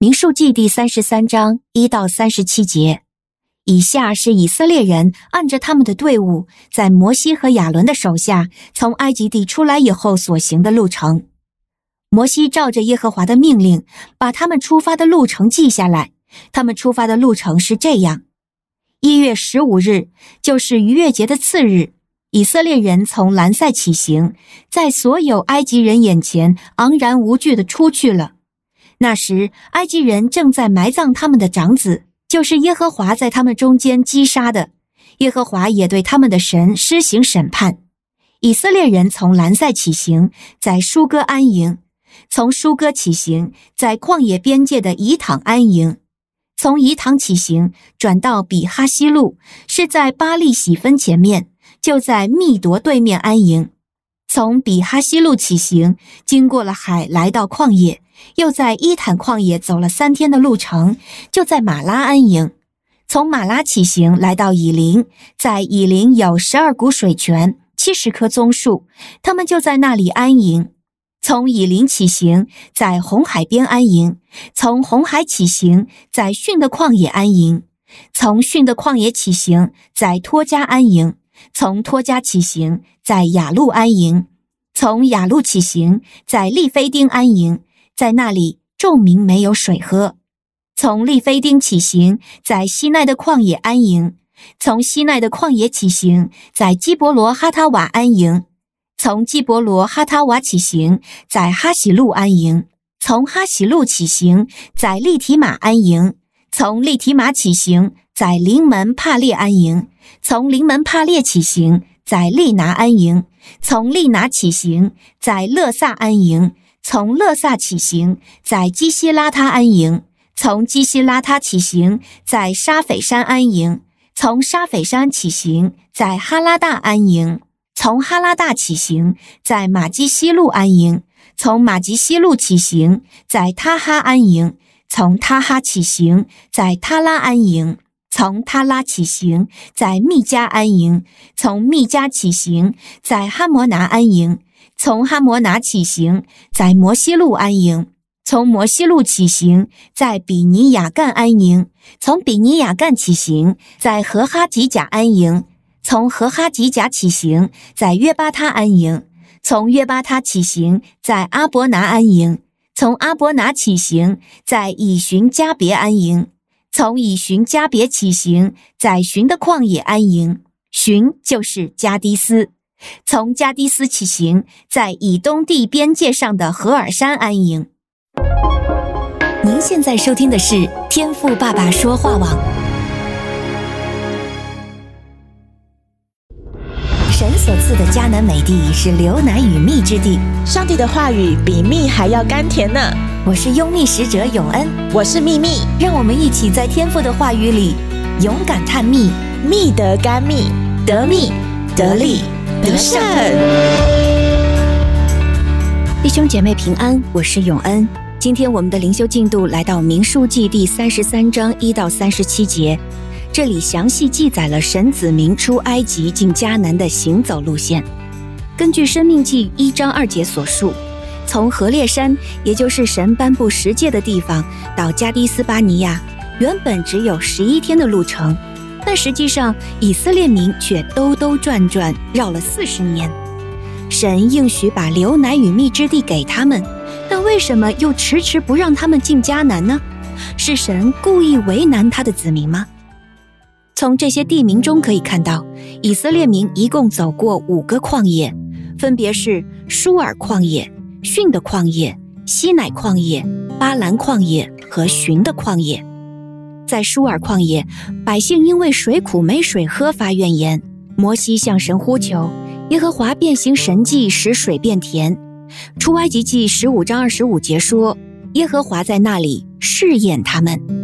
民数记第三十三章一到三十七节，以下是以色列人按着他们的队伍，在摩西和亚伦的手下从埃及地出来以后所行的路程。摩西照着耶和华的命令，把他们出发的路程记下来。他们出发的路程是这样：一月十五日，就是逾越节的次日，以色列人从兰塞起行，在所有埃及人眼前昂然无惧地出去了。那时，埃及人正在埋葬他们的长子，就是耶和华在他们中间击杀的。耶和华也对他们的神施行审判。以色列人从兰塞起行，在疏割安营；从疏割起行，在旷野边界的以坦安营；从以坦起行，转到比哈希路，是在巴利洗分前面，就在密夺对面安营；从比哈西路起行，经过了海，来到旷野。又在伊坦旷野走了三天的路程，就在马拉安营。从马拉起行，来到以林，在以林有十二股水泉，七十棵棕树，他们就在那里安营。从以林起行，在红海边安营；从红海起行，在汛的旷野安营；从汛的旷野起行，在托加安营；从托家起行，在亚录安营；从亚录起行，在利菲丁安营。在那里，众民没有水喝。从利菲丁起行，在西奈的旷野安营；从西奈的旷野起行，在基伯罗哈塔瓦安营；从基伯罗哈塔瓦起行，在哈喜路安营；从哈喜路起行，在利提马安营；从利提马起行，在临门帕列安营；从临门帕列起行，在利拿安营；从利拿起行，在勒萨安营。从勒萨起行，在基西拉他安营；从基西拉他起行，在沙斐山安营；从沙斐山起行，在哈拉大安营；从哈拉大起行，在马基西路安营；从马基西路起行，在他哈安营；从他哈起行，在他拉安营；从他拉起行，在密加安营；从密加起行，在哈摩拿安营。从哈摩拿起行，在摩西路安营；从摩西路起行，在比尼雅干安营；从比尼雅干起行，在何哈吉甲安营；从何哈吉甲起行，在约巴他安营；从约巴他起行，在阿伯拿安营；从阿伯拿起行，在以寻加别安营；从以寻加别起行，在寻的旷野安营。寻就是加低斯。从加低斯起行，在以东地边界上的何尔山安营。您现在收听的是天赋爸爸说话网。神所赐的迦南美地是流奶与蜜之地，上帝的话语比蜜还要甘甜呢。我是拥密使者永恩，我是秘密，让我们一起在天赋的话语里勇敢探秘，密得甘蜜，得蜜得利。得胜，弟兄姐妹平安，我是永恩。今天我们的灵修进度来到民数记第三十三章一到三十七节，这里详细记载了神子民出埃及进迦南的行走路线。根据生命记一章二节所述，从何烈山，也就是神颁布十诫的地方，到加迪斯巴尼亚，原本只有十一天的路程。但实际上，以色列民却兜兜转转绕了四十年。神应许把流奶与蜜之地给他们，但为什么又迟迟不让他们进迦南呢？是神故意为难他的子民吗？从这些地名中可以看到，以色列民一共走过五个旷野，分别是舒尔旷野、汛的矿业、西乃矿业、巴兰矿业和寻的矿业。在舒尔旷野，百姓因为水苦没水喝发怨言，摩西向神呼求，耶和华变形神迹，使水变甜。出埃及记十五章二十五节说，耶和华在那里试验他们。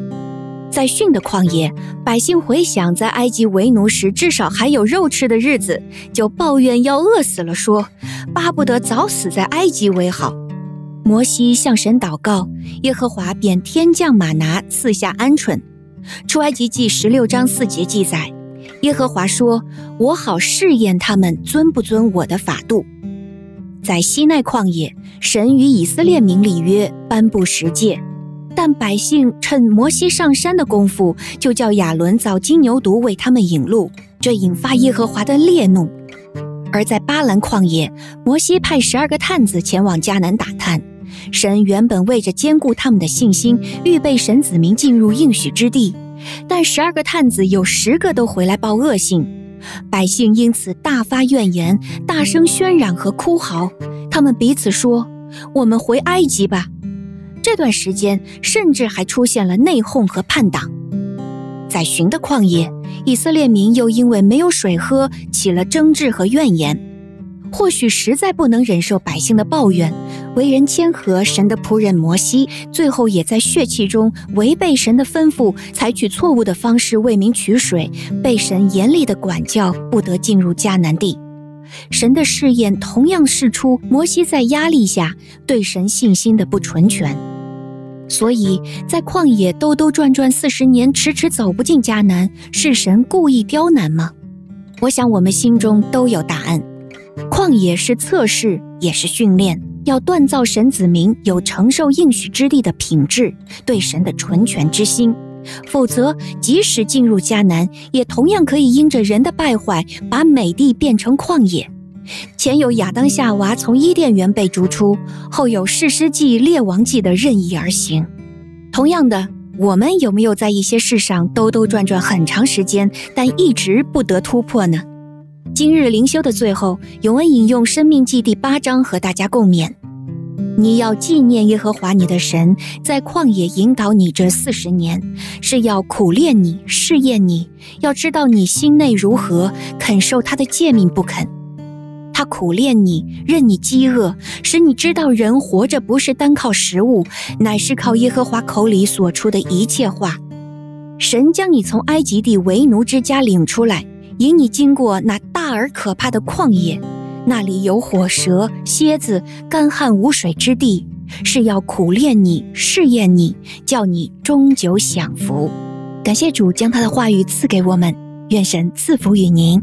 在汛的旷野，百姓回想在埃及为奴时至少还有肉吃的日子，就抱怨要饿死了，说巴不得早死在埃及为好。摩西向神祷告，耶和华便天降马拿赐下鹌鹑。出埃及记十六章四节记载，耶和华说：“我好试验他们遵不遵我的法度。”在西奈旷野，神与以色列民立约，颁布十诫。但百姓趁摩西上山的功夫，就叫亚伦造金牛犊为他们引路，这引发耶和华的烈怒。而在巴兰旷野，摩西派十二个探子前往迦南打探。神原本为着坚固他们的信心，预备神子民进入应许之地，但十二个探子有十个都回来报恶信，百姓因此大发怨言，大声喧嚷和哭嚎。他们彼此说：“我们回埃及吧。”这段时间，甚至还出现了内讧和叛党。在寻的旷野，以色列民又因为没有水喝，起了争执和怨言。或许实在不能忍受百姓的抱怨，为人谦和，神的仆人摩西，最后也在血气中违背神的吩咐，采取错误的方式为民取水，被神严厉的管教，不得进入迦南地。神的试验同样试出摩西在压力下对神信心的不纯全，所以在旷野兜兜转转四十年，迟迟走不进迦南，是神故意刁难吗？我想我们心中都有答案。旷野是测试，也是训练，要锻造神子民有承受应许之地的品质，对神的纯全之心。否则，即使进入迦南，也同样可以因着人的败坏，把美地变成旷野。前有亚当夏娃从伊甸园被逐出，后有士师记、列王记的任意而行。同样的，我们有没有在一些事上兜兜转转很长时间，但一直不得突破呢？今日灵修的最后，永恩引用《生命记》第八章和大家共勉：你要纪念耶和华你的神，在旷野引导你这四十年，是要苦练你、试验你，要知道你心内如何，肯受他的诫命不肯。他苦练你，任你饥饿，使你知道人活着不是单靠食物，乃是靠耶和华口里所出的一切话。神将你从埃及地为奴之家领出来。引你经过那大而可怕的旷野，那里有火蛇、蝎子、干旱无水之地，是要苦练你、试验你，叫你终久享福。感谢主将他的话语赐给我们，愿神赐福与您。